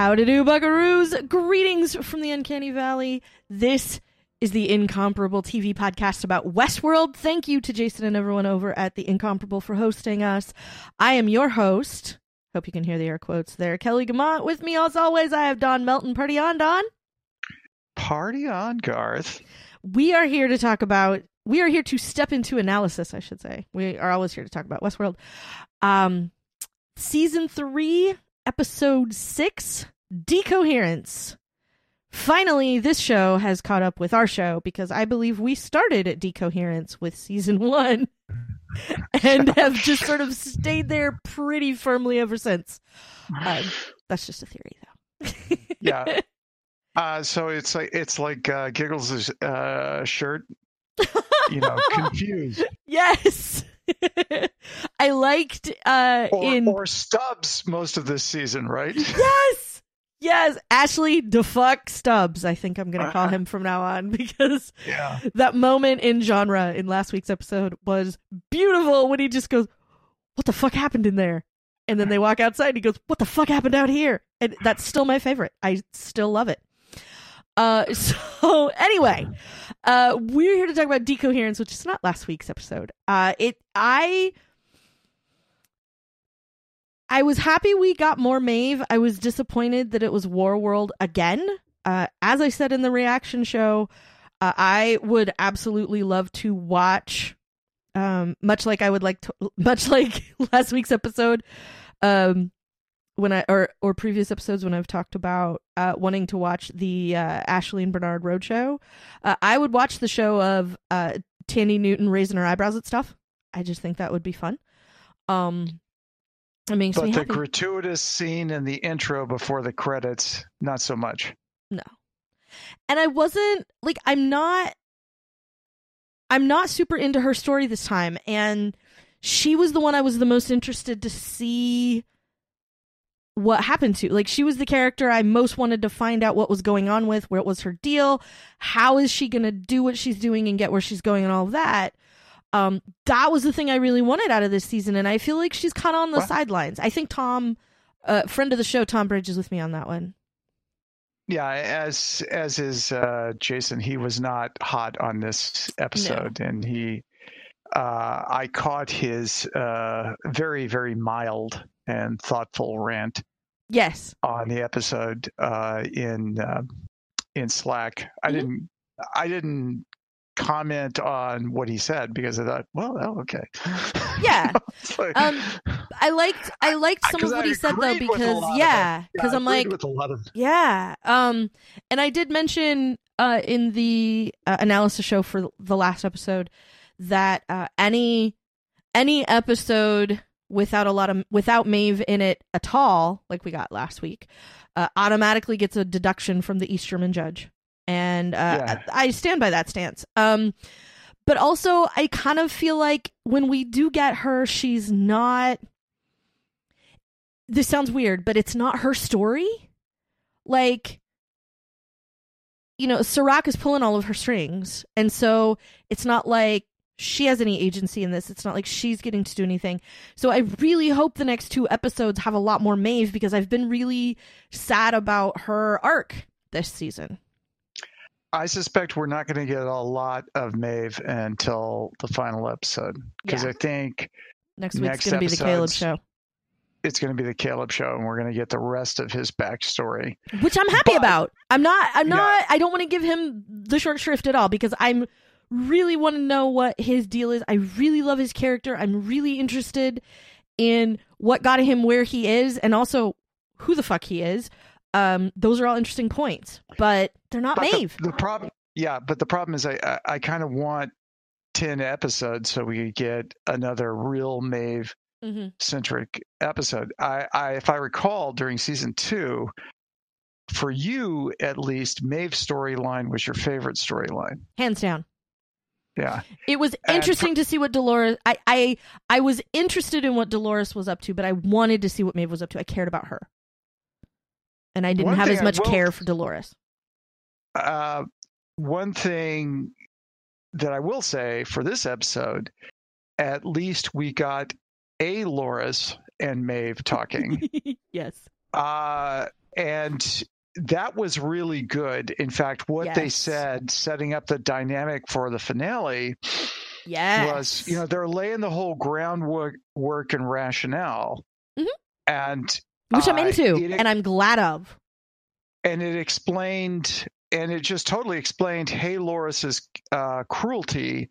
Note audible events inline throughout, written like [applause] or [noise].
How to do, buckaroos? Greetings from the Uncanny Valley. This is the Incomparable TV podcast about Westworld. Thank you to Jason and everyone over at the Incomparable for hosting us. I am your host. Hope you can hear the air quotes there. Kelly Guimont. With me, as always, I have Don Melton. Party on, Don. Party on, Garth. We are here to talk about. We are here to step into analysis. I should say. We are always here to talk about Westworld. Um, season three, episode six, decoherence. Finally, this show has caught up with our show because I believe we started at decoherence with season [laughs] one and have just sort of stayed there pretty firmly ever since. Uh, that's just a theory, though. [laughs] yeah. Uh, so it's like it's like uh, Giggles' uh, shirt, you know, [laughs] confused. Yes. [laughs] I liked uh or, in or Stubbs most of this season, right? [laughs] Yes. Yes, Ashley defuck Stubbs. I think I'm going to call him from now on [laughs] because yeah. that moment in genre in last week's episode was beautiful when he just goes, "What the fuck happened in there?" And then they walk outside and he goes, "What the fuck happened out here?" And that's still my favorite. I still love it. Uh, so anyway, uh, we're here to talk about decoherence, which is not last week's episode. Uh, it I I was happy we got more Maeve. I was disappointed that it was War World again. Uh, as I said in the reaction show, uh, I would absolutely love to watch. Um, much like I would like to, [laughs] much like [laughs] last week's episode, um, when I or or previous episodes when I've talked about uh, wanting to watch the uh, Ashley and Bernard Roadshow, uh, I would watch the show of uh, Thandie Newton raising her eyebrows at stuff. I just think that would be fun. Um, it makes but me the happy. gratuitous scene in the intro before the credits, not so much. No. And I wasn't like I'm not I'm not super into her story this time and she was the one I was the most interested to see what happened to. Like she was the character I most wanted to find out what was going on with, what was her deal, how is she going to do what she's doing and get where she's going and all that. Um that was the thing I really wanted out of this season and I feel like she's kind of on the What? sidelines. I think Tom uh friend of the show Tom Bridge is with me on that one. Yeah, as as is uh, Jason, he was not hot on this episode, and he, uh, I caught his uh, very very mild and thoughtful rant Yes. on the episode uh, in uh, in Slack. I Mhm. didn't I didn't comment on what he said because I thought, well, oh, okay. Yeah. [laughs] Like- Um, I liked I liked some of what I he said though agreed with a because yeah because I I'm like with a lot of yeah um and I did mention uh in the uh, analysis show for the last episode that uh any any episode without a lot of without Maeve in it at all like we got last week uh, automatically gets a deduction from the East German judge and uh, Yeah. I I stand by that stance um but also I kind of feel like when we do get her she's not this sounds weird, but it's not her story. Like, you know, Serac is pulling all of her strings. And so it's not like she has any agency in this. It's not like she's getting to do anything. So I really hope the next two episodes have a lot more Maeve because I've been really sad about her arc this season. I suspect we're not going to get a lot of Maeve until the final episode because Yeah. I think Next week's going to be the Caleb show, it's going to be the Caleb show, and we're going to get the rest of his backstory. which I'm happy But- about. I'm not, I'm Yeah. not, I don't want to give him the short shrift at all because I'm really want to know what his deal is. I really love his character. I'm really interested in what got him where he is and also who the fuck he is. Um, those are all interesting points, but they're not But the- Maeve. The, problem, yeah, but the problem is I I, I kind of want ten episodes so we could get another real Maeve hmm centric episode. I, I if I recall during season two, for you at least, Maeve's storyline was your favorite storyline. Hands down. Yeah. It was interesting to see what Dolores. I, I I was interested in what Dolores was up to, but I wanted to see what Maeve was up to. I cared about her, and I didn't One have as much will- care for Dolores. Uh, one thing that I will say for this episode, at least we got a Loris and Maeve talking. [laughs] yes. Uh, and that was really good. In fact, what they said, setting up the dynamic for the finale, Yes. was you know they're laying the whole groundwork work and rationale, Mhm. and which I'm into it- and I'm glad of. and it explained and it just totally explained Loris's uh, cruelty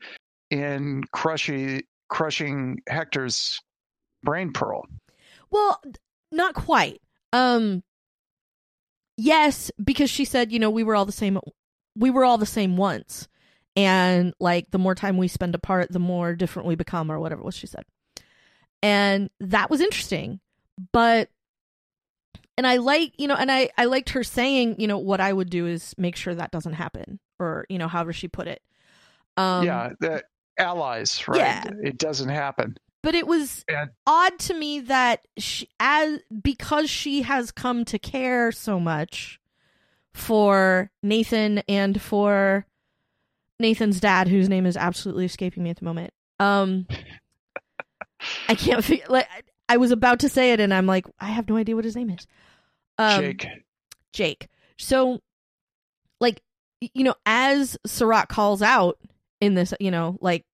in crushing crushing Hector's brain pearl. Well, not quite. Um yes, because she said, you know, we were all the same we were all the same once. And like the more time we spend apart, the more different we become or whatever was she said. And that was interesting. But and I like, you know, and I I liked her saying, you know, what I would do is make sure that doesn't happen or, you know, however she put it. Um yeah, the allies, right? yeah. It doesn't happen. But it was And- odd to me that she, as because she has come to care so much for Nathan and for Nathan's dad, whose name is absolutely escaping me at the moment. Um, I can't figure. Like, I- was about to say it, and I'm like, I have no idea what his name is. Um, Jake. Jake. So, like, you know, as Serac calls out in this, you know, like,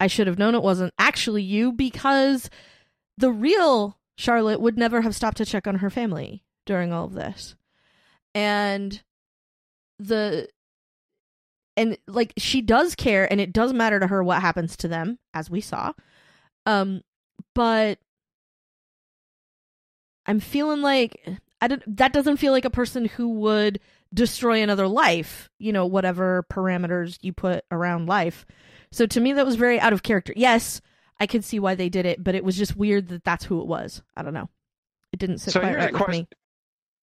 I should have known it wasn't actually you because the real Charlotte would never have stopped to check on her family during all of this. And the, and like, she does care and it does matter to her what happens to them, as we saw. Um, but I'm feeling like I don't that doesn't feel like a person who would destroy another life, you know, whatever parameters you put around life. So to me that was very out of character. Yes, I could see why they did it, but it was just weird that that's who it was. I don't know. It didn't sit So quite right with me.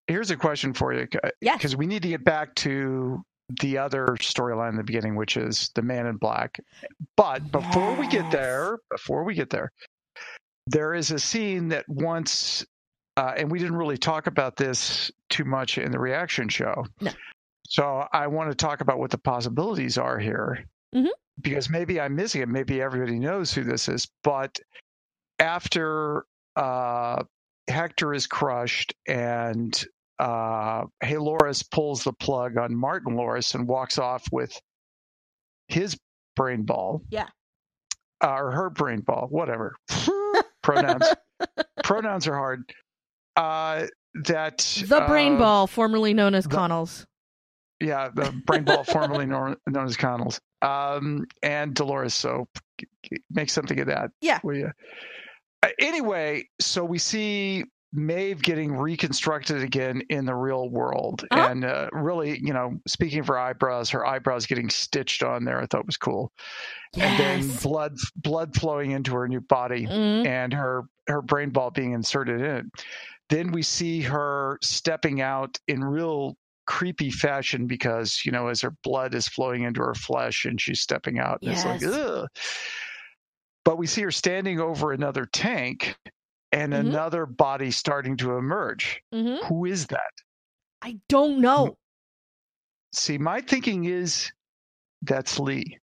Here's a question for you, Yes. because we need to get back to the other storyline in the beginning, which is the Man in Black. But before we get there, before we get there, there is a scene that once, uh, and we didn't really talk about this too much in the reaction show. No. So I want to talk about what the possibilities are here, Mhm. Because maybe I'm missing it. Maybe everybody knows who this is, but after uh, Hector is crushed and uh, Halores pulls the plug on Martin Loris and walks off with his brain ball. Yeah. Uh, or her brain ball, whatever. [laughs] Pronouns. Pronouns are hard. Uh, that The brain uh, ball, formerly known as the- Connell's. Yeah, the brain ball formerly known, known as Connell's, um, and Dolores. So make something of that. Yeah. will you? Uh, anyway, so we see Maeve getting reconstructed again in the real world, Uh-huh. and uh, really, you know, speaking of her eyebrows, her eyebrows getting stitched on there, I thought was cool, Yes. and then blood blood flowing into her new body Mhm. and her her brain ball being inserted in it. Then we see her stepping out in real creepy fashion because you know as her blood is flowing into her flesh and she's stepping out. and It's like ugh. But we see her standing over another tank and Mhm. another body starting to emerge. Mhm. Who is that? I don't know. See, my thinking is that's Lee.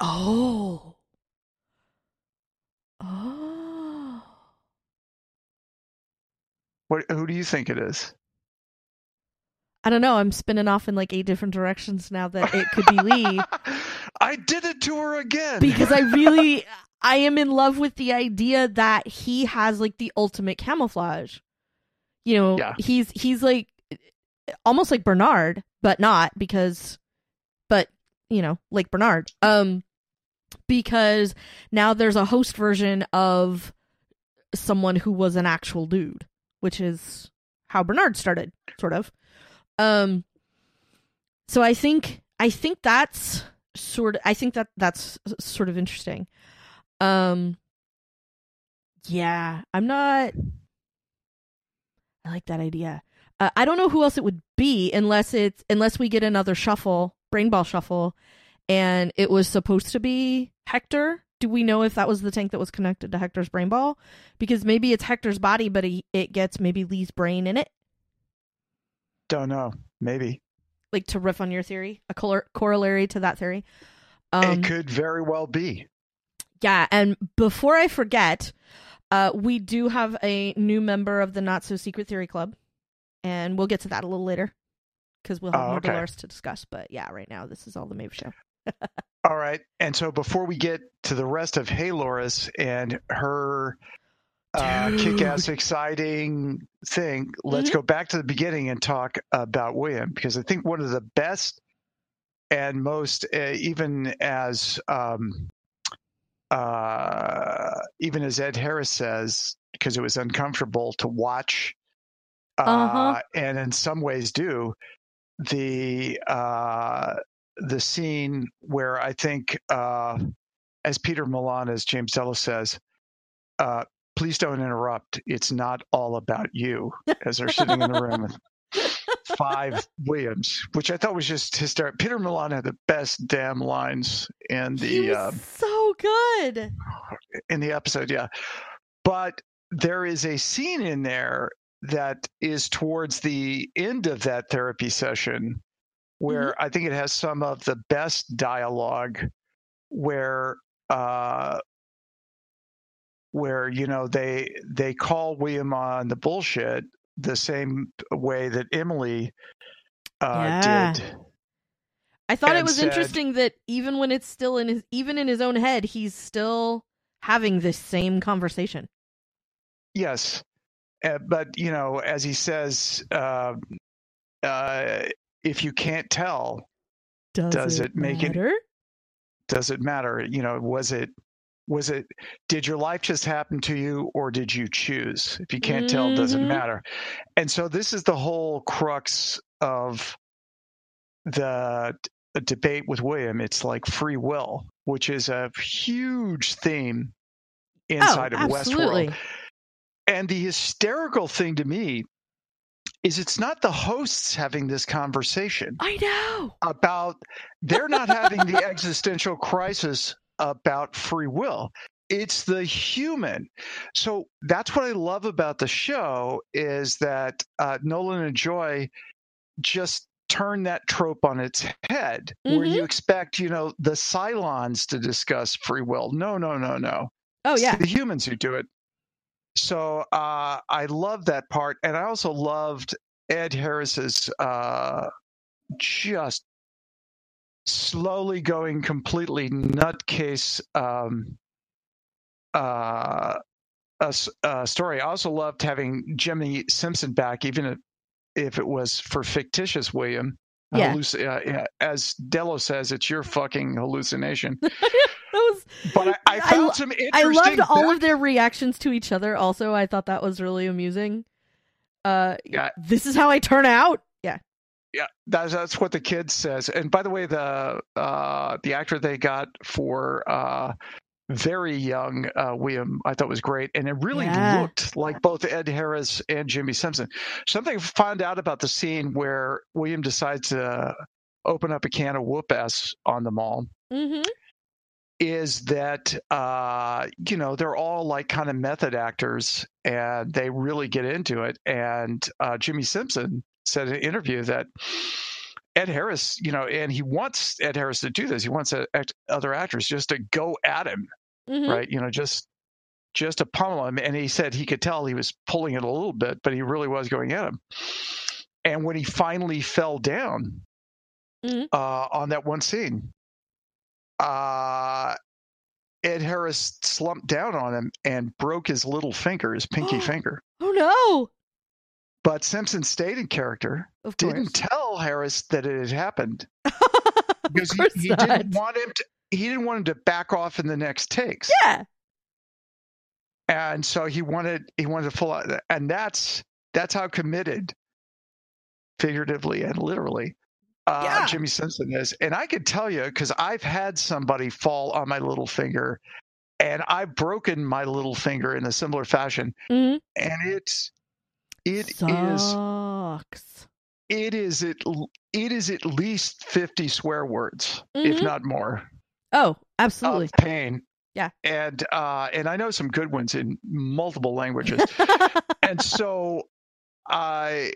Oh. Oh. What? Who do you think it is? I don't know. I'm spinning off in like eight different directions now that it could be Lee [laughs] I did it to her again. because I really [laughs] I am in love with the idea that he has like the ultimate camouflage. You know, Yeah. he's he's like almost like Bernard, but not because but you know, like Bernard. Um because now there's a host version of someone who was an actual dude, which is how Bernard started, sort of. Um so I think I think that's sort of I think that that's sort of interesting. Um yeah, I'm not I like that idea. Uh, I don't know who else it would be unless it's unless we get another shuffle, brain ball shuffle and it was supposed to be Hector. Do we know if that was the tank that was connected to Hector's brain ball? Because maybe it's Hector's body, but he, it gets maybe Lee's brain in it. Don't know. Maybe Like to riff on your theory, a cor- corollary to that theory. Um, it could very well be. Yeah, and before I forget, Uh, we do have a new member of the Not So Secret Theory Club, and we'll get to that a little later because we'll have Oh, more okay. Dolores to discuss. But yeah, right now this is all the Maeve show. [laughs] All right. And so before we get to the rest of Halores and her uh, kick ass, exciting thing, let's Mhm. go back to the beginning and talk about William because I think one of the best and most, uh, even as um, uh, even as Ed Harris says, because it was uncomfortable to watch, uh, Uh-huh. and in some ways do the uh, the scene where I think, uh, as Peter Mullan, as James Delos says, uh, please don't interrupt. It's not all about you. [laughs] As they're sitting in the room with five Williams, which I thought was just hysterical. Peter Mullan had the best damn lines in he the uh, so good. in the episode, yeah. But there is a scene in there that is towards the end of that therapy session where I think it has some of the best dialogue where uh where you know they they call William on the bullshit the same way that Emily uh Yeah. did. I thought it was said- interesting that even when it's still in his even in his own head, he's still having this same conversation. Yes, uh, but you know, as he says, uh, uh, if you can't tell, Does, Does it make it- does it matter? You know, was it was it did your life just happen to you or did you choose? If you can't tell, it does it Mhm. matter? And so this is the whole crux of the debate with William. It's like free will, which is a huge theme inside oh, of absolutely. Westworld. And the hysterical thing to me is it's not the hosts having this conversation I know. about they're not having the existential crisis about free will it's the human so that's what i love about the show is that uh, nolan and joy just turn that trope on its head where Mhm. you expect you know the cylons to discuss free will no no no no Oh it's yeah. the humans who do it. So uh, I love that part, and I also loved Ed Harris's uh, just slowly going completely nutcase um, uh, a, a story. I also loved having Jimmy Simpson back, even if, if it was for fictitious William. Yeah. halluc- uh, as Delos says, it's your fucking hallucination. [laughs] That was But I, I I found lo- some I loved all of their reactions to each other. Also, I thought that was really amusing. Uh, Yeah. this is how I turn out. Yeah. Yeah, that's that's what the kid says. And by the way, the uh, the actor they got for uh, very young uh, William, I thought was great, and it really Yeah. looked like both Ed Harris and Jimmy Simpson. Something I found out about the scene where William decides to open up a can of whoop ass on them all Mm-hmm. is that uh, you know they're all like kind of method actors and they really get into it. And uh, Jimmy Simpson said in an interview that Ed Harris, you know, and he wants Ed Harris to do this. He wants act- other actors just to go at him, Mm-hmm. right? You know, just just to pummel him. And he said he could tell he was pulling it a little bit, but he really was going at him. And when he finally fell down Mhm. uh, on that one scene, uh, Ed Harris slumped down on him and broke his little finger, his pinky [gasps] finger. Oh no! But Simpson stayed in character, Of didn't tell Harris that it had happened [laughs] because course he, he didn't want him to. He didn't want him to back off in the next takes, Yeah. and so he wanted he wanted to pull out, and that's that's how committed, figuratively and literally, uh, Yeah. Jimmy Simpson is. And I could tell you because I've had somebody fall on my little finger, and I've broken my little finger in a similar fashion, Mm-hmm. and it's it is Sucks. it is at it is at least 50 swear words if Mhm. not more Oh, absolutely. pain Yeah. and uh and i know some good ones in multiple languages [laughs] and so i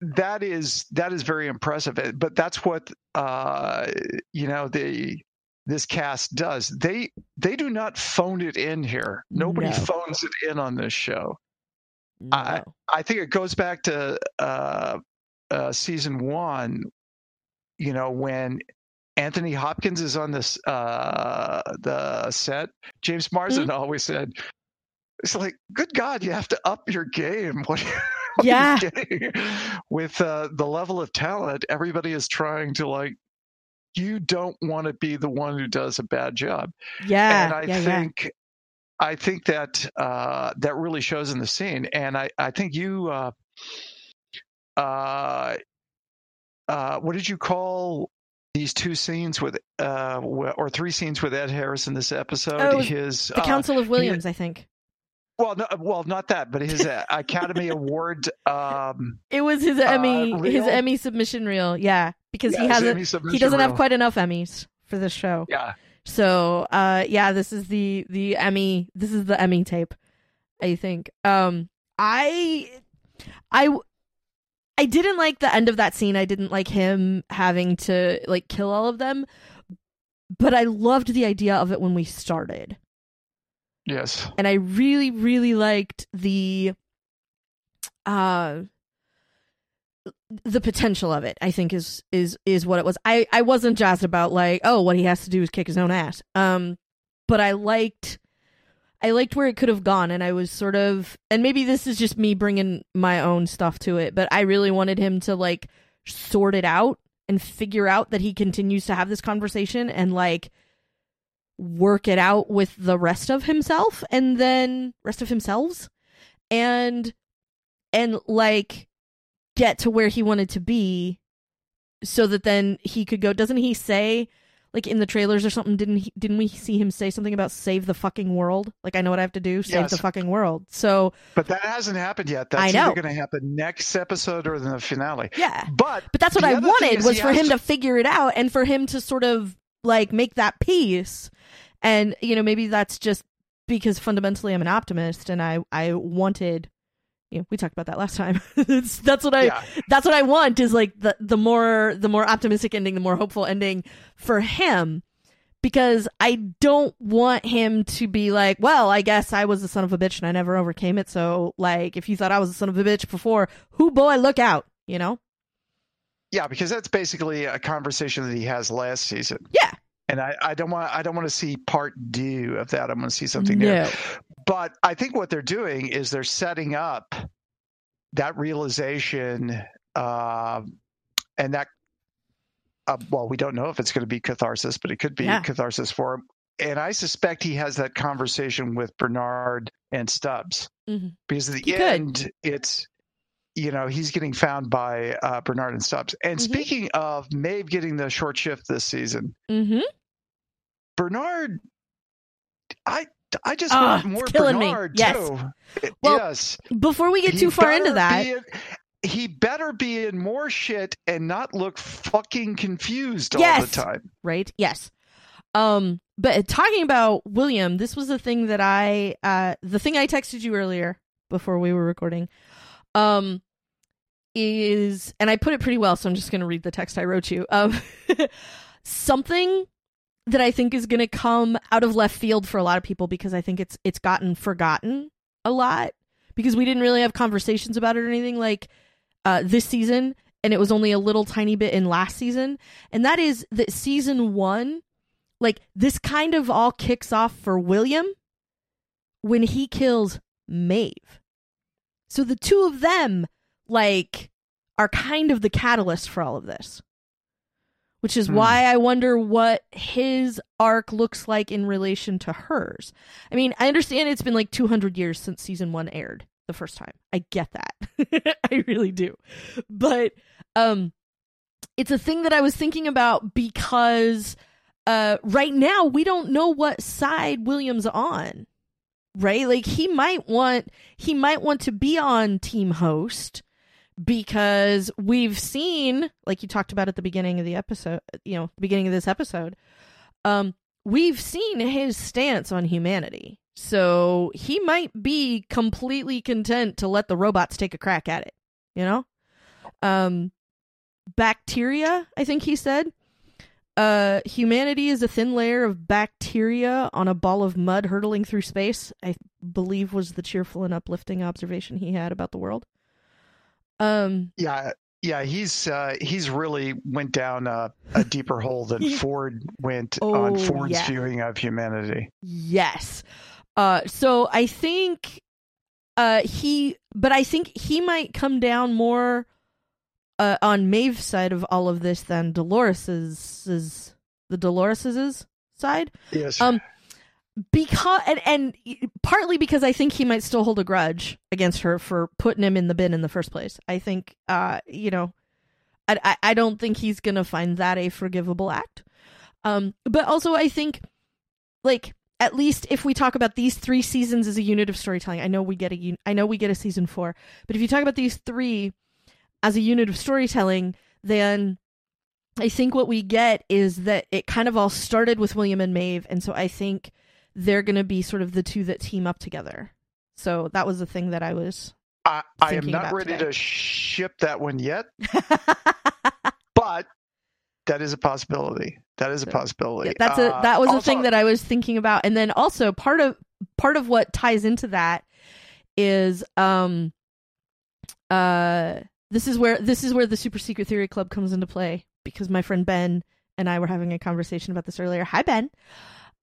that is that is very impressive Uh, but that's what uh you know the this cast does. They they do not phone it in here. Nobody No. phones it in on this show. No. I I think it goes back to uh, uh, season one. You know when Anthony Hopkins is on this uh, the set. James Marsden [laughs] always said, "It's like, good God, you have to up your game." [laughs] What? what are you Yeah. With uh, the level of talent, everybody is trying to like. You don't want to be the one who does a bad job yeah, and I yeah. think I think that uh, that really shows in the scene. And I I think you uh, uh, uh, what did you call these two scenes with uh, or three scenes with Ed Harris in this episode? Oh, his The uh, Council of Williams, I think. well, no, well, not that, but his uh, Academy [laughs] Award. Um, It was his Emmy, his? Emmy submission reel. Yeah, because yeah, he hasn't, he doesn't have quite enough Emmys for this show. Yeah, So, uh, yeah, this is the the Emmy. This is the Emmy tape. I think. Um, I, I, I didn't like the end of that scene. I didn't like him having to like kill all of them, but I loved the idea of it when we started, yes, and I really, really liked the, uh. The potential of it, I think, is is is what it was. I I wasn't jazzed about like, oh, what he has to do is kick his own ass. Um, but I liked I liked where it could have gone and I was sort of and maybe this is just me bringing my own stuff to it but I really wanted him to like sort it out and figure out that he continues to have this conversation and like work it out with the rest of himself and then rest of himselves and and like get to where he wanted to be so that then he could go doesn't he say like in the trailers or something didn't he, didn't we see him say something about save the fucking world like i know what i have to do save Yes. the fucking world so but that hasn't happened yet. I That's know. either going to happen next episode or in the finale. yeah But but that's what i wanted was for him to- to figure it out and for him to sort of like make that peace and you know maybe that's just because fundamentally i'm an optimist and i i wanted you know, we talked about that last time. [laughs] That's what I yeah, that's what I want is like the the more the more optimistic ending, the more hopeful ending for him because I don't want him to be like, well, I guess I was a son of a bitch and I never overcame it. So like if you thought I was a son of a bitch before, who boy look out, you know? Yeah, because that's basically a conversation that he has last season. Yeah. And I, I don't want I don't want to see part two of that. I want to see something new. No. But I think what they're doing is they're setting up that realization uh, and that uh, well, we don't know if it's going to be catharsis, but it could be Yeah. catharsis for him. And I suspect he has that conversation with Bernard and Stubbs Mhm. because at the He could. end, it's you know he's getting found by uh, Bernard and Stubbs. And Mhm. speaking of Maeve getting the short shift this season, Mhm. Bernard, I I just Ah, want more killing me. Bernard Yes. too. Well, yes, Before we get He too far into that, be in- he better be in more shit and not look fucking confused all the time. right? Yes. Um, but talking about William, this was the thing that I, uh, the thing I texted you earlier before we were recording, um, is, and I put it pretty well, so I'm just going to read the text I wrote you. Um, [laughs] something that I think is going to come out of left field for a lot of people because I think it's it's gotten forgotten a lot because we didn't really have conversations about it or anything like uh, this season, and it was only a little tiny bit in last season, and that is that season one, like this kind of all kicks off for William when he kills Maeve. So the two of them, like, are kind of the catalyst for all of this. Which is Hmm. why I wonder what his arc looks like in relation to hers. I mean, I understand it's been like 200 years since season one aired the first time. I get that. [laughs] I really do. But um it's a thing that I was thinking about because uh right now we don't know what side William's on. Right? Like he might want he might want to be on team host because we've seen like you talked about at the beginning of the episode, you know, beginning of this episode. Um we've seen his stance on humanity. So he might be completely content to let the robots take a crack at it, you know? Um bacteria, I think he said. uh, humanity is a thin layer of bacteria on a ball of mud hurtling through space. I believe was the cheerful and uplifting observation he had about the world. Um, yeah, yeah, he's uh, he's really went down a, a deeper hole than [laughs] Ford went Oh, on Ford's yeah. viewing of humanity. Yes. Uh so I think uh he but I think he might come down more uh on Maeve's side of all of this than Dolores's is the Dolores's side. Yes. Um because and, and partly because I think he might still hold a grudge against her for putting him in the bin in the first place. I think uh you know I I, I don't think he's to find that a forgivable act. Um but also I think like at least if we talk about these three seasons as a unit of storytelling, I know we get a un- I know we get a season 4, but if you talk about these 3 as a unit of storytelling, then I think what we get is that it kind of all started with William and Maeve, and so I think they're going to be sort of the two that team up together. So that was the thing that I was. I, I am not ready today. to ship that one yet, [laughs] but that is a possibility. That is a possibility. Yeah, that's a Uh, that was a also- thing that I was thinking about, and then also part of part of what ties into that is um uh this is where this is where the super secret theory club comes into play because my friend Ben and I were having a conversation about this earlier. Hi Ben.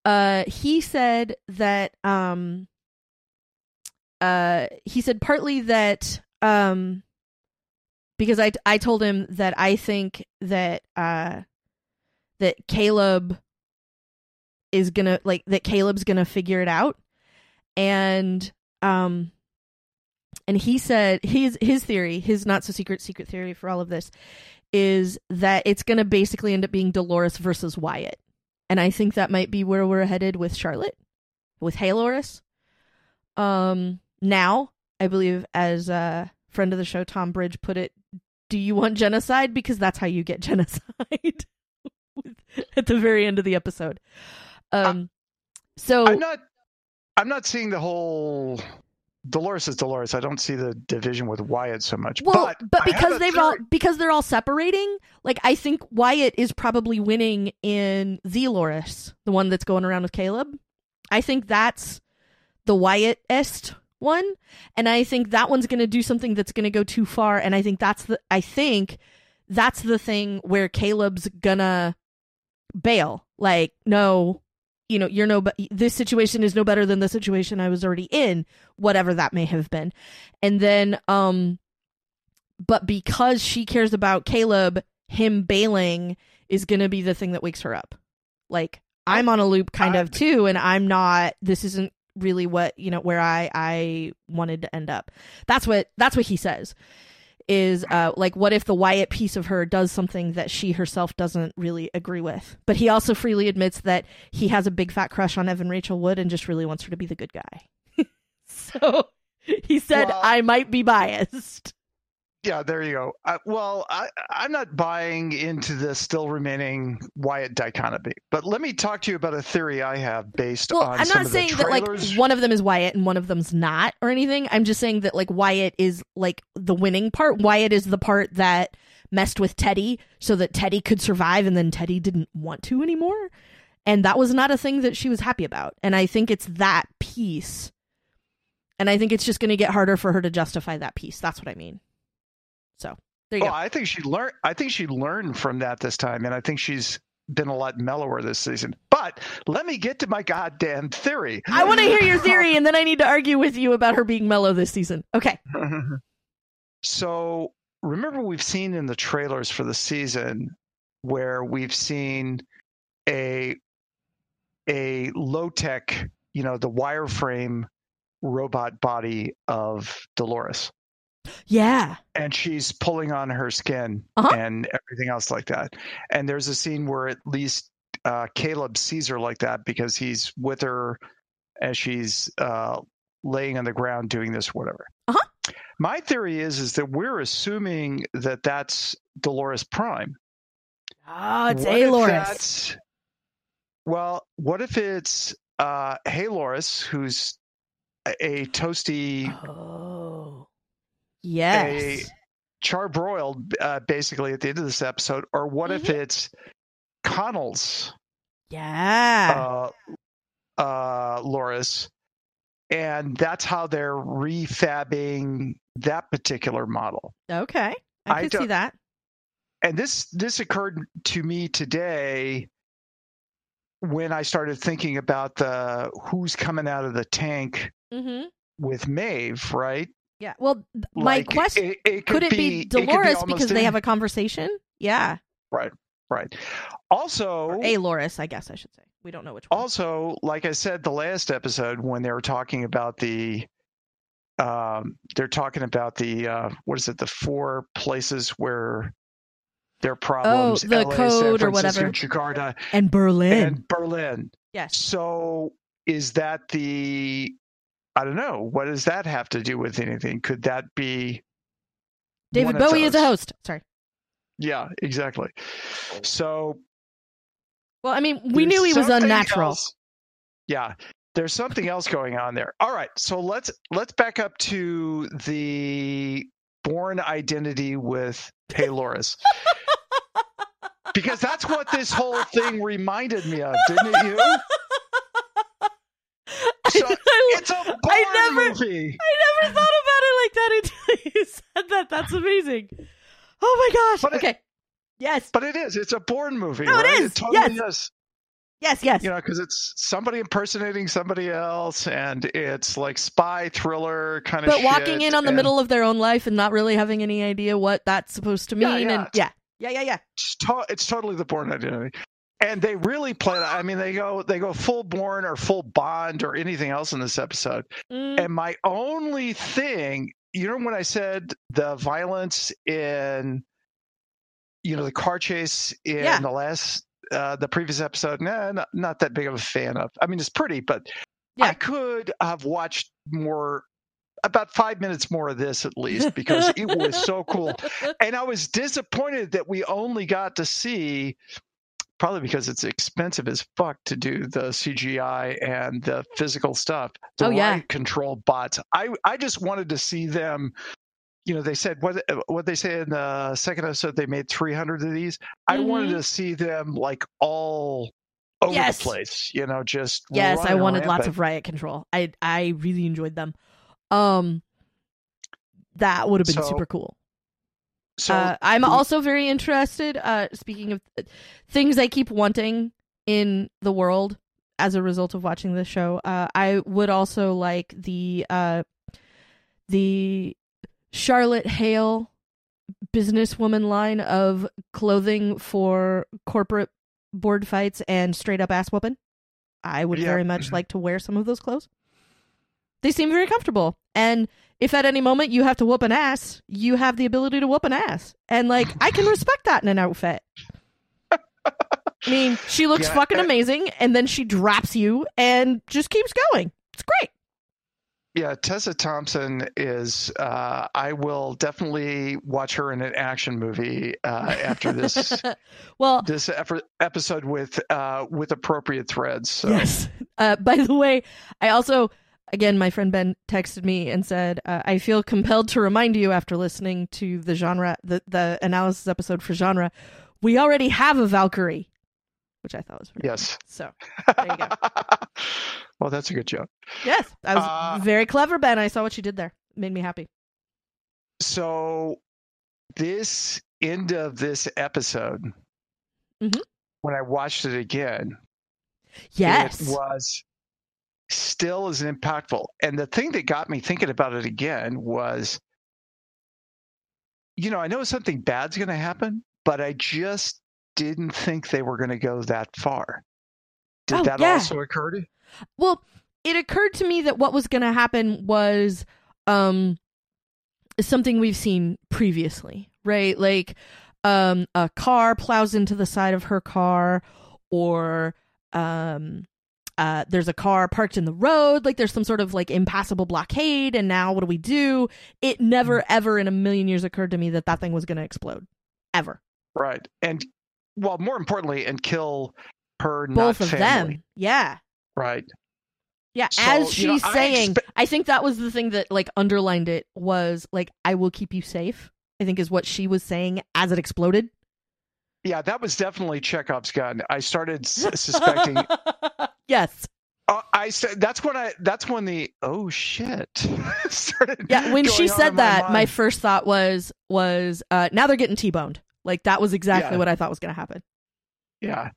Uh he said that um uh he said partly that um because I I told him that I think that uh that Caleb is gonna like that Caleb's gonna figure it out, and um, and he said his his theory, his not so secret secret theory for all of this, is that it's gonna basically end up being Dolores versus Wyatt, and I think that might be where we're headed with Charlotte, with Halores. Um, now I believe as a friend of the show Tom Bridge put it, do you want genocide because that's how you get [laughs] genocide. at the very end of the episode. Um, so I'm not. I'm not seeing the whole. Dolores is Dolores. I don't see the division with Wyatt so much. well, but but, because they've all because they're all separating, like I think Wyatt is probably winning in the Loris, the one that's going around with Caleb. I think that's the Wyatt-est one, and I think that one's going to do something that's going to go too far, and I think that's the I think that's the thing where Caleb's gonna bail. Like, no, you know, you're no, but this situation is no better than the situation I was already in, whatever that may have been. And then, um, but because she cares about Caleb, him bailing is going to be the thing that wakes her up. Like, I'm on a loop kind of too, and I'm not, this isn't really what, you know, where I, I wanted to end up. That's what, that's what he says is uh like what if the Wyatt piece of her does something that she herself doesn't really agree with. But he also freely admits that he has a big fat crush on Evan Rachel Wood and just really wants her to be the good guy. [laughs] so he said Well- I might be biased. Yeah, there you go. Uh, well, I, I'm not buying into the still remaining Wyatt dichotomy, but let me talk to you about a theory I have based Well, on I'm not saying that like one of them is Wyatt and one of them's not or anything. I'm just saying that like Wyatt is like the winning part. Wyatt is the part that messed with Teddy so that Teddy could survive and then Teddy didn't want to anymore. And that was not a thing that she was happy about. And I think it's that piece. And I think it's just going to get harder for her to justify that piece. That's what I mean. So, there you Oh, go. I think she learned. I think she learned from that this time, and I think she's been a lot mellower this season. But let me get to my goddamn theory. I want to hear your theory and then I need to argue with you about her being mellow this season. Okay. [laughs] so remember, we've seen in the trailers for the season where we've seen a a low tech, you know, the wireframe robot body of Dolores. Yeah. and she's pulling on her skin Uh-huh. and everything else like that. And there's a scene where at least uh, Caleb sees her like that because he's with her as she's uh, laying on the ground doing this, whatever. Uh-huh. My theory is is that we're assuming that that's Dolores Prime. Oh, it's What Aloris. Well, what if it's uh, Halores, who's a, a toasty Oh. Yes. charbroiled uh, basically at the end of this episode or what if Mhm. it's Connell's Yeah. uh, uh, Loris, and that's how they're refabbing that particular model. okay. I I can see that. And this this occurred to me today when I started thinking about the who's coming out of the tank Mm-hmm. with Maeve, right? Yeah. Well, my Like, question it, it could, it be it could Dolores almost because they have a conversation? Yeah. right. Right. Also, Or a Loris, I guess I should say. We don't know which one. also like i said the last episode when they were talking about the um they're talking about the uh what is it the four places where their problems Oh, the LA, code or whatever. jakarta and Berlin. and berlin yes. so is that the i don't know what does that have to do with anything could that be David Bowie is a host. Sorry. yeah exactly so Well, I mean, we knew he was unnatural. else- Yeah, there's something else going on there. All right, so let's let's back up to the Bourne identity with Halores, because that's what this whole thing reminded me of, didn't it? You? So [laughs] it's a Bourne I never- movie. I never thought about it like that until you [laughs] said that. That's amazing. Oh my gosh. But it- okay. yes. But it is. It's a Bourne movie. No, it right? is, It totally yes. is. Yes. Yes. You know, because it's somebody impersonating somebody else, and it's like spy thriller kind of. but walking in on the and- middle of their own life and not really having any idea what that's supposed to mean. yeah. And yeah. Yeah. Yeah. Yeah. it's, to- it's totally the Bourne identity and they really play that i mean they go they go full Bourne or full bond or anything else in this episode Mm, and my only thing you know when i said the violence in you know the car chase in Yeah. the last uh the previous episode nah, not, not that big of a fan of i mean it's pretty but Yeah. i could have watched more about five minutes more of this at least because it was so cool [laughs] and I was disappointed that we only got to see, probably because it's expensive as fuck to do the CGI and the physical stuff. The Oh, yeah. riot control bots. I I just wanted to see them. You know, they said what what they say in the second episode. They made 300 of these. I wanted Mhm. to see them like all over Yes. the place. You know, just yes. I wanted lots of riot control. I I really enjoyed them. Um, that would have been So- super cool. So uh, I'm the- also very interested. Uh, speaking of uh, things I keep wanting in the world as a result of watching this show, uh, I would also like the uh, the Charlotte Hale businesswoman line of clothing for corporate board fights and straight up ass whooping. I would Yeah. very much like to wear some of those clothes. They seem very comfortable. And if at any moment you have to whoop an ass, you have the ability to whoop an ass. And like I can respect that in an outfit. I mean, she looks Yeah, fucking amazing and then she drops you and just keeps going. It's great. Yeah, Tessa Thompson is. Uh, I will definitely watch her in an action movie uh, after this [laughs] well, this episode with uh, with appropriate threads. So. Yes. Uh, by the way, I also, again, my friend Ben texted me and said, uh, "I feel compelled to remind you after listening to the genre, the the analysis episode for genre, we already have a Valkyrie, which I thought was pretty Yes. So there you go. [laughs] well, that's a good joke. yes, that was Uh, very clever, Ben. I saw what you did there. Made me happy. So, this end of this episode, Mhm. when I watched it again, Yes. it was still as impactful. And the thing that got me thinking about it again was, you know, I know something bad's going to happen, but I just didn't think they were going to go that far. Did Oh, that yeah. also occur to you? Well, it occurred to me that what was going to happen was um something we've seen previously, right? Like um a car plows into the side of her car or um uh there's a car parked in the road, like there's some sort of like impassable blockade and now what do we do? It never ever in a million years occurred to me that that thing was going to explode. Ever. Right. And, well, more importantly, and kill her Both not of family. them. Yeah. Right. Yeah, So, as you know, she's I saying, expe- I think that was the thing that like underlined it was like I will keep you safe. I think is what she was saying as it exploded. yeah, that was definitely Chekhov's gun. I started [laughs] s- suspecting. [laughs] yes. Uh, I said that's when I. That's when the oh shit [laughs] started. Yeah, when she said in my that, my first thought was was uh now they're getting T-boned. Like that was exactly Yeah. what I thought was going to happen. Yeah.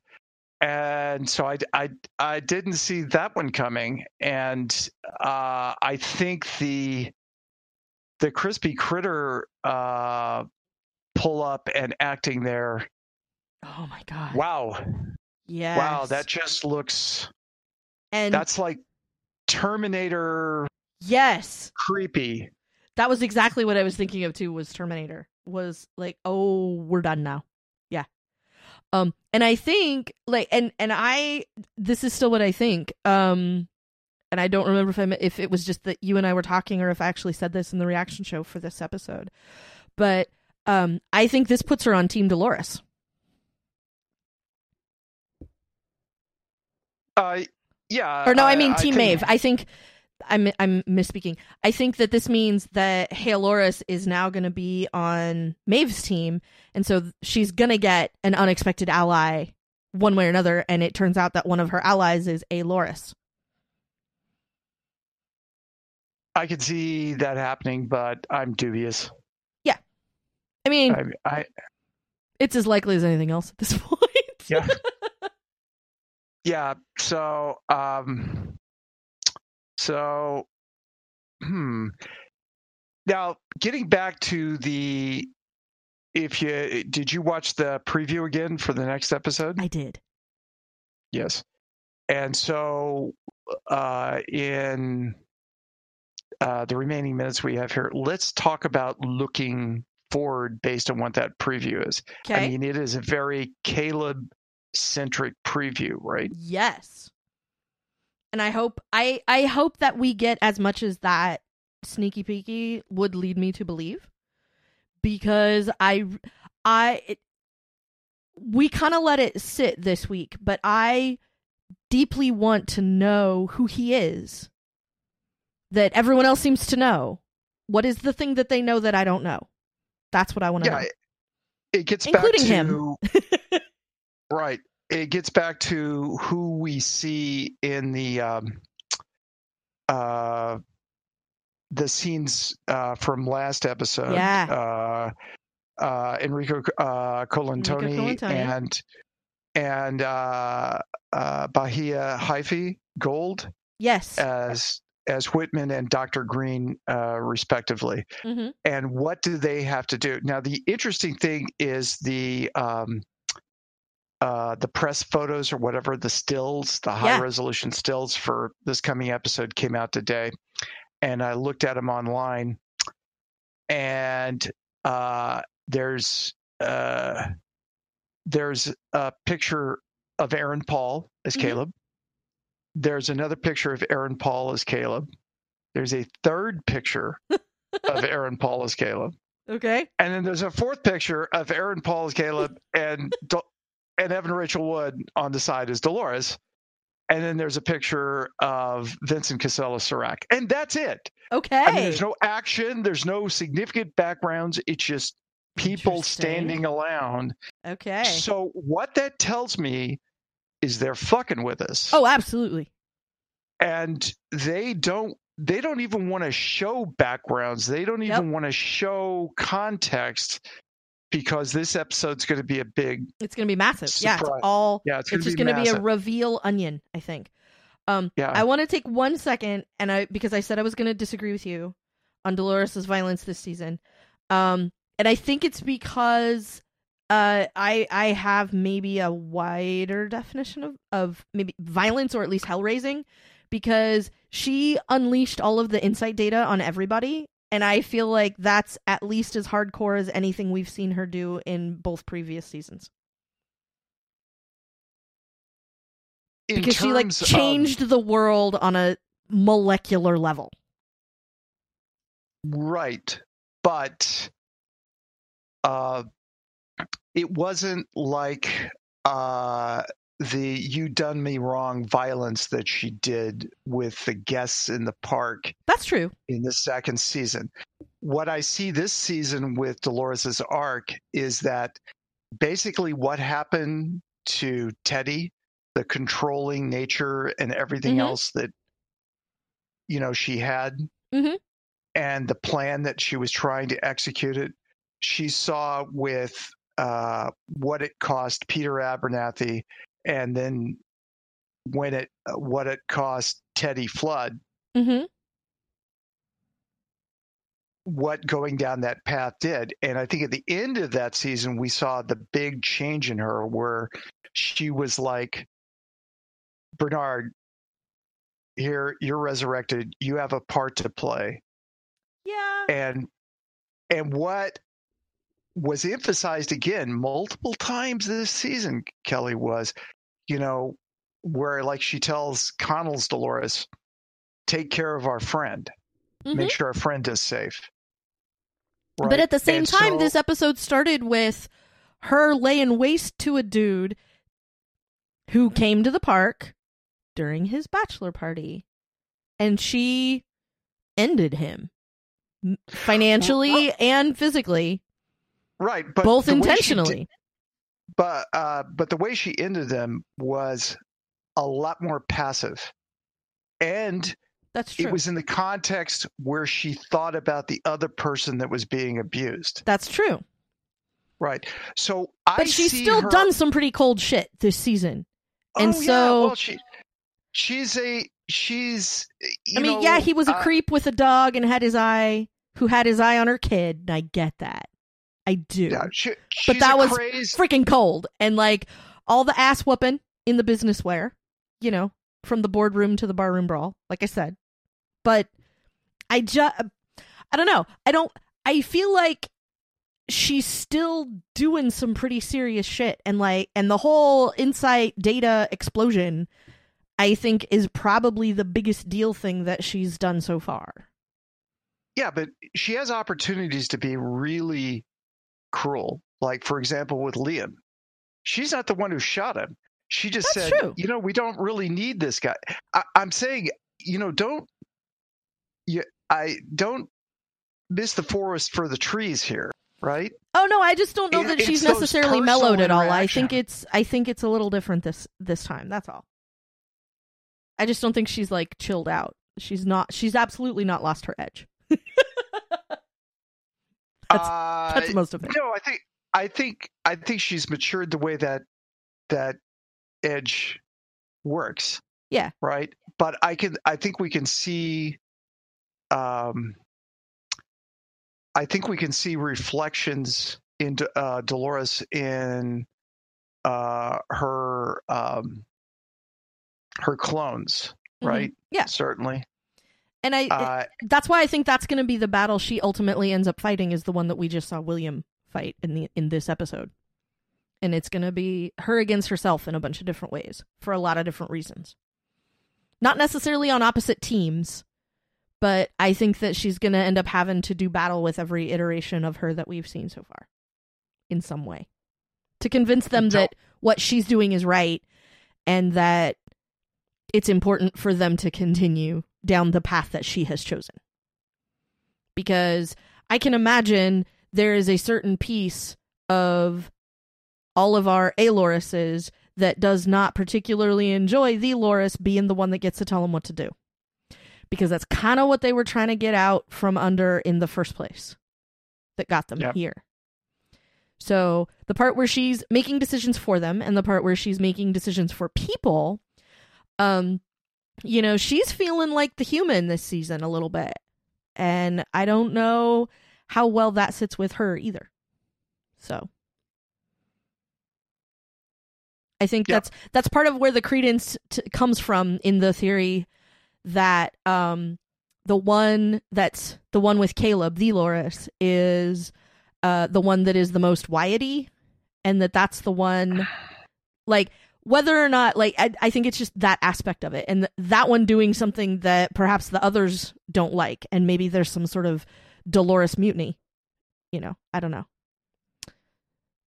And so I, I, I didn't see that one coming. And uh, I think the the crispy critter uh, pull up and acting there. Oh my god. Wow. Yeah. Wow. That just looks and that's like Terminator yes. creepy. That was exactly what I was thinking of too was Terminator. Was like, "Oh, we're done now." Yeah. Um and I think like and and I this is still what I think. Um and I don't remember if I if it was just that you and I were talking or if I actually said this in the reaction show for this episode. But um I think this puts her on team Dolores. Uh, yeah. or no, I mean Team think- Maeve. I think I'm I'm misspeaking. I think that this means that Halores is now going to be on Maeve's team, and so she's going to get an unexpected ally one way or another. And it turns out that one of her allies is a Loris. I could see that happening, but I'm dubious. Yeah, I mean, I, I it's as likely as anything else at this [laughs] point. yeah yeah so um so hmm now getting back to the if you did you watch the preview again for the next episode I did. yes and so uh in uh the remaining minutes we have here let's talk about looking forward based on what that preview is Okay. i mean it is a very caleb centric preview right yes. And I hope I I hope that we get as much as that sneaky peeky would lead me to believe because I I it, we kind of let it sit this week, but I deeply want to know who he is. That everyone else seems to know. What is the thing that they know that I don't know? That's what I want to yeah know. it, it gets Including back him. [laughs] right it gets back to who we see in the um uh the scenes uh from last episode Yeah. uh uh enrico uh colantoni Colantoni. and and uh uh bahia haifi gold yes. as as whitman and dr green uh respectively hmm and what do they have to do now the interesting thing is the um uh the press photos or whatever the stills the high Yeah. resolution stills for this coming episode came out today and i looked at them online and uh there's uh there's a picture of aaron paul as Mhm. caleb there's another picture of aaron paul as caleb there's a third picture of [laughs] Aaron Paul as Caleb. Okay. And then there's a fourth picture of Aaron Paul as Caleb and and Evan Rachel Wood on the side is Dolores. And then there's a picture of Vincent Cassel as Serac. And that's it. Okay. I mean, there's no action, there's no significant backgrounds. It's just people standing around. okay. So what that tells me is they're fucking with us. oh, absolutely. and they don't they don't even want to show backgrounds they don't even want to show context because this episode's going to be a big It's going to be massive. Yeah, it's all yeah it's, it's just going to be a reveal onion, I think. Um yeah I want to take one second and I because I said I was going to disagree with you on Dolores's violence this season. Um and I think it's because uh I I have maybe a wider definition of of maybe violence or at least hell raising because she unleashed all of the Incite data on everybody and I feel like that's at least as hardcore as anything we've seen her do in both previous seasons. In because she like terms of- changed the world on a molecular level. right but uh it wasn't like uh the you done me wrong violence that she did with the guests in the park That's true. in the second season. What I see this season with Dolores's arc is that basically what happened to Teddy, the controlling nature and everything Mhm. else that you know she had, Mhm. and the plan that she was trying to execute it. She saw with uh, what it cost Peter Abernathy, and then when it uh, what it cost Teddy Flood. Mm-hmm. what going down that path did. And I think at the end of that season, we saw the big change in her where she was like, Bernard, here, you're resurrected. You have a part to play. Yeah. And, and what was emphasized again multiple times this season, Kelly, was, you know, where like she tells Connell's Dolores, take care of our friend, Mhm. make sure our friend is safe. But at the same And time, so- this episode started with her laying waste to a dude who came to the park during his bachelor party. And she ended him financially and physically, right, but both intentionally. But uh, but the way she ended them was a lot more passive, and That's true. it was in the context where she thought about the other person that was being abused. That's true. Right. So I But she's still her- done some pretty cold shit this season. and Oh, yeah, so- well, she she's a she's. You I mean, know, yeah, he was a uh, creep with a dog and had his eye, who had his eye on her kid. And I get that. I do. She, But that was crazy. freaking cold and like all the ass whooping in the business wear, you know, from the boardroom to the barroom brawl, like I said. But I just, I don't know. I don't, I feel like she's still doing some pretty serious shit. And like, and the whole Incite data explosion, I think is probably the biggest deal thing that she's done so far. Yeah, but she has opportunities to be really cruel. Like, for example, with Liam, she's not the one who shot him. She just That's said, true. you know, we don't really need this guy. I, I'm saying, you know, don't you? I don't miss the forest for the trees here, right? Oh no, I just don't know It- that she's necessarily mellowed at all. I think it's I think it's a little different this this time. That's all. I just don't think she's like chilled out. She's not she's absolutely not lost her edge. [laughs] That's- uh, That's most of it. No, I think I think I think she's matured the way that that edge works. Yeah. Right. But I can I think we can see um I think we can see reflections into uh Dolores in uh her um her clones, Mhm. right? Yeah. Certainly. And I Uh that's why I think that's going to be the battle she ultimately ends up fighting is the one that we just saw William fight in the in this episode. And it's going to be her against herself in a bunch of different ways for a lot of different reasons. Not necessarily on opposite teams, but I think that she's going to end up having to do battle with every iteration of her that we've seen so far in some way to convince them that what she's doing is right and that it's important for them to continue down the path that she has chosen. Because I can imagine there is a certain piece of all of our Alorises that does not particularly enjoy the Loris being the one that gets to tell them what to do. Because that's kind of what they were trying to get out from under in the first place that got them Yep. here. So the part where she's making decisions for them and the part where she's making decisions for people, um, you know, she's feeling like the human this season a little bit. And I don't know how well that sits with her either. So I think Yep. that's that's part of where the credence t- comes from in the theory that um the one that's the one with Caleb, the Loris, is uh the one that is the most Wyatty, and that that's the one [sighs] like whether or not like I, I think it's just that aspect of it and th- that one doing something that perhaps the others don't like and maybe there's some sort of dolores mutiny you know i don't know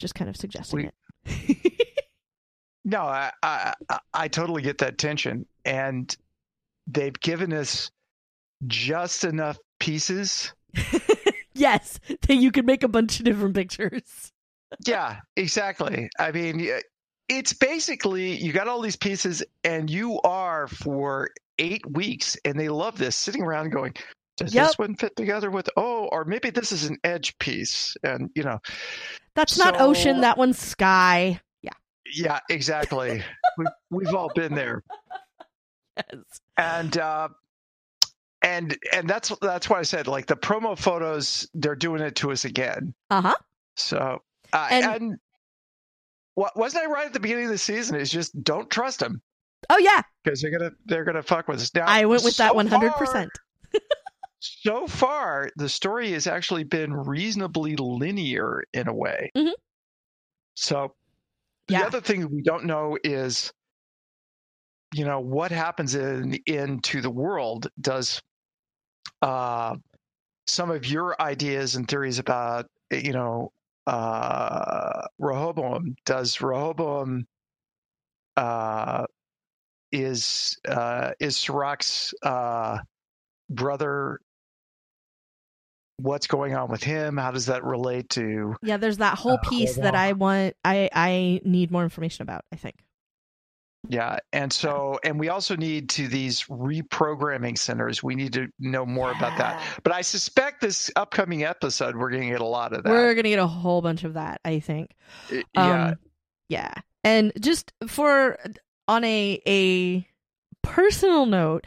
just kind of suggesting We- it [laughs] No, I, I I- I totally get that tension, and they've given us just enough pieces. [laughs] yes that you could make a bunch of different pictures yeah, exactly. I mean, it's basically you got all these pieces, and you are for eight weeks, and they love this sitting around going, does Yep. this one fit together with oh or maybe this is an edge piece and you know That's not ocean. That one's sky. Yeah. yeah exactly we, we've all been there [laughs] Yes. and uh and and that's that's why i said like the promo photos they're doing it to us again Uh huh. so uh, And- and, what wasn't i right at the beginning of the season is just don't trust them Oh yeah, because they're gonna they're gonna fuck with us now I went with that one hundred percent. so far the story has actually been reasonably linear in a way Mhm. so the Yeah. other thing we don't know is you know what happens in into the world does uh some of your ideas and theories about you know uh rehoboam does rehoboam uh is uh is Serac's uh brother what's going on with him how does that relate to Yeah, there's that whole Uh, piece that. I want. I I need more information about. I think. Yeah and so and we also need to these reprogramming centers we need to know more about that but i suspect this upcoming episode we're going to get a lot of that We're gonna get a whole bunch of that. I think. I- yeah Um, yeah. And just for on a a personal note,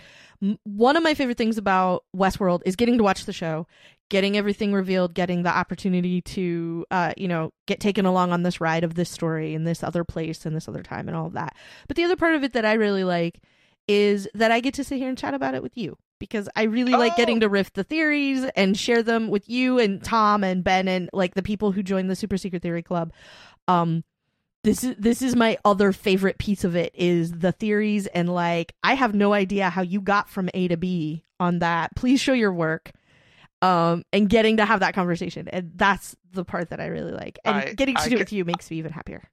one of my favorite things about Westworld is getting to watch the show, getting everything revealed, getting the opportunity to uh, you know, get taken along on this ride of this story in this other place and this other time and all of that. But the other part of it that I really like is that I get to sit here and chat about it with you. Because I really like Oh! getting to riff the theories and share them with you and Tom and Ben and like the people who join the Super Secret Theory Club. Um, this is this is my other favorite piece of it is the theories and like I have no idea how you got from A to B on that. Please show your work. Um and getting to have that conversation. And that's the part that I really like. And I- getting to I do it with you makes me even happier.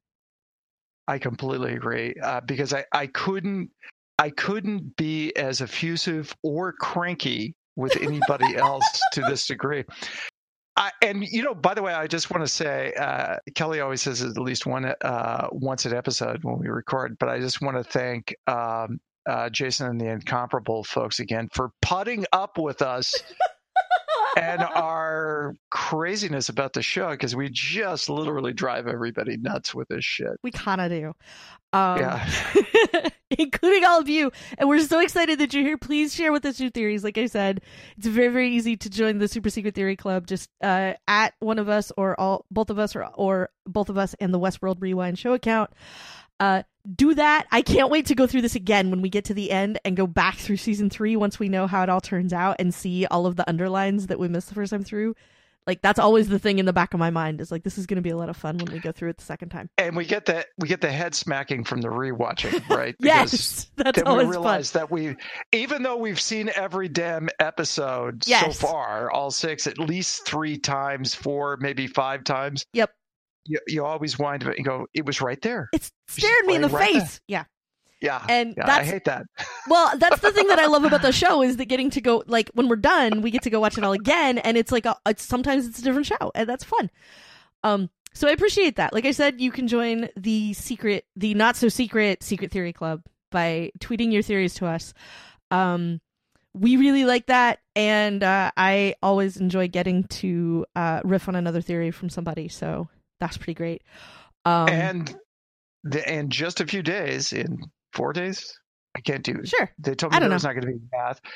I completely agree uh, because I, I couldn't I couldn't be as effusive or cranky with anybody else to this degree. I, and you know, by the way, I just want to say uh, Kelly always says at least one uh, once an episode when we record, but I just want to thank um, uh, Jason and the Incomparable folks again for putting up with us and our craziness about the show because we just literally drive everybody nuts with this shit. we kind of do. Um, Yeah. [laughs] including all of you. And we're so excited that you're here. Please share with us your theories. Like I said, it's very, very easy to join the Super Secret Theory Club. Just uh, at one of us or all both of us or or both of us and the Westworld Rewind show account. Uh, do that. I can't wait to go through this again when we get to the end and go back through season three once we know how it all turns out and see all of the underlines that we missed the first time through. Like that's always the thing in the back of my mind is like this is going to be a lot of fun when we go through it the second time. and we get that we get the head smacking from the rewatching, [laughs] right? Yes, that's then we always fun. realize that we, even though we've seen every damn episode Yes. so far, all six at least three times, four, maybe five times. Yep. You, you always wind up and go, it was right there. It's staring me in the right face. Yeah. Yeah. And yeah, I hate that. well, that's the thing that I love about the [laughs] show is that getting to go like when we're done, we get to go watch it all again, and it's like a, it's sometimes it's a different show, and that's fun. Um, so I appreciate that. Like I said, you can join the secret, the not so secret Secret Theory Club by tweeting your theories to us. Um, we really like that, and uh, I always enjoy getting to uh, riff on another theory from somebody. So that's pretty great. Um, and the, in just a few days, in four days, I can't do sure, They told me don't was not going to be math. [laughs]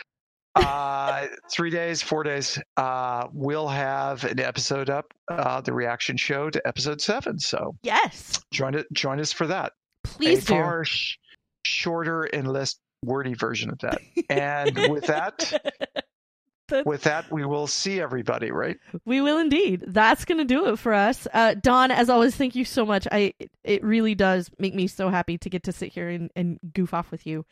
Uh, three days, four days. Uh, we'll have an episode up, uh, the reaction show to episode seven. So yes, join it, join us for that. please a do. far sh- shorter and less wordy version of that. [laughs] And with that, with that, we will see everybody. Right? We will indeed. That's going to do it for us. Uh, Don, as always, thank you so much. I it really does make me so happy to get to sit here and, and goof off with you,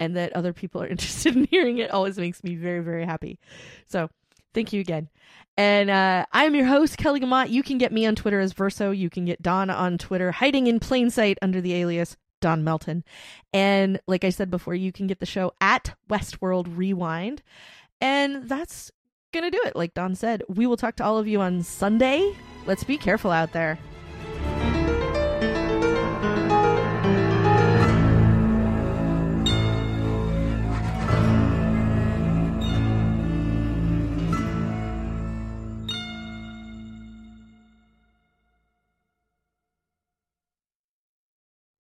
and that other people are [laughs] interested in hearing it. Always makes me very very happy. So thank you again. And uh, I'm your host Kelly Guimont. You can get me on Twitter as Verso. You can get Don on Twitter, hiding in plain sight under the alias Don Melton. And like I said before, you can get the show at Westworld Rewind. And that's gonna do it. Like Don said, we will talk to all of you on Sunday. Let's be careful out there.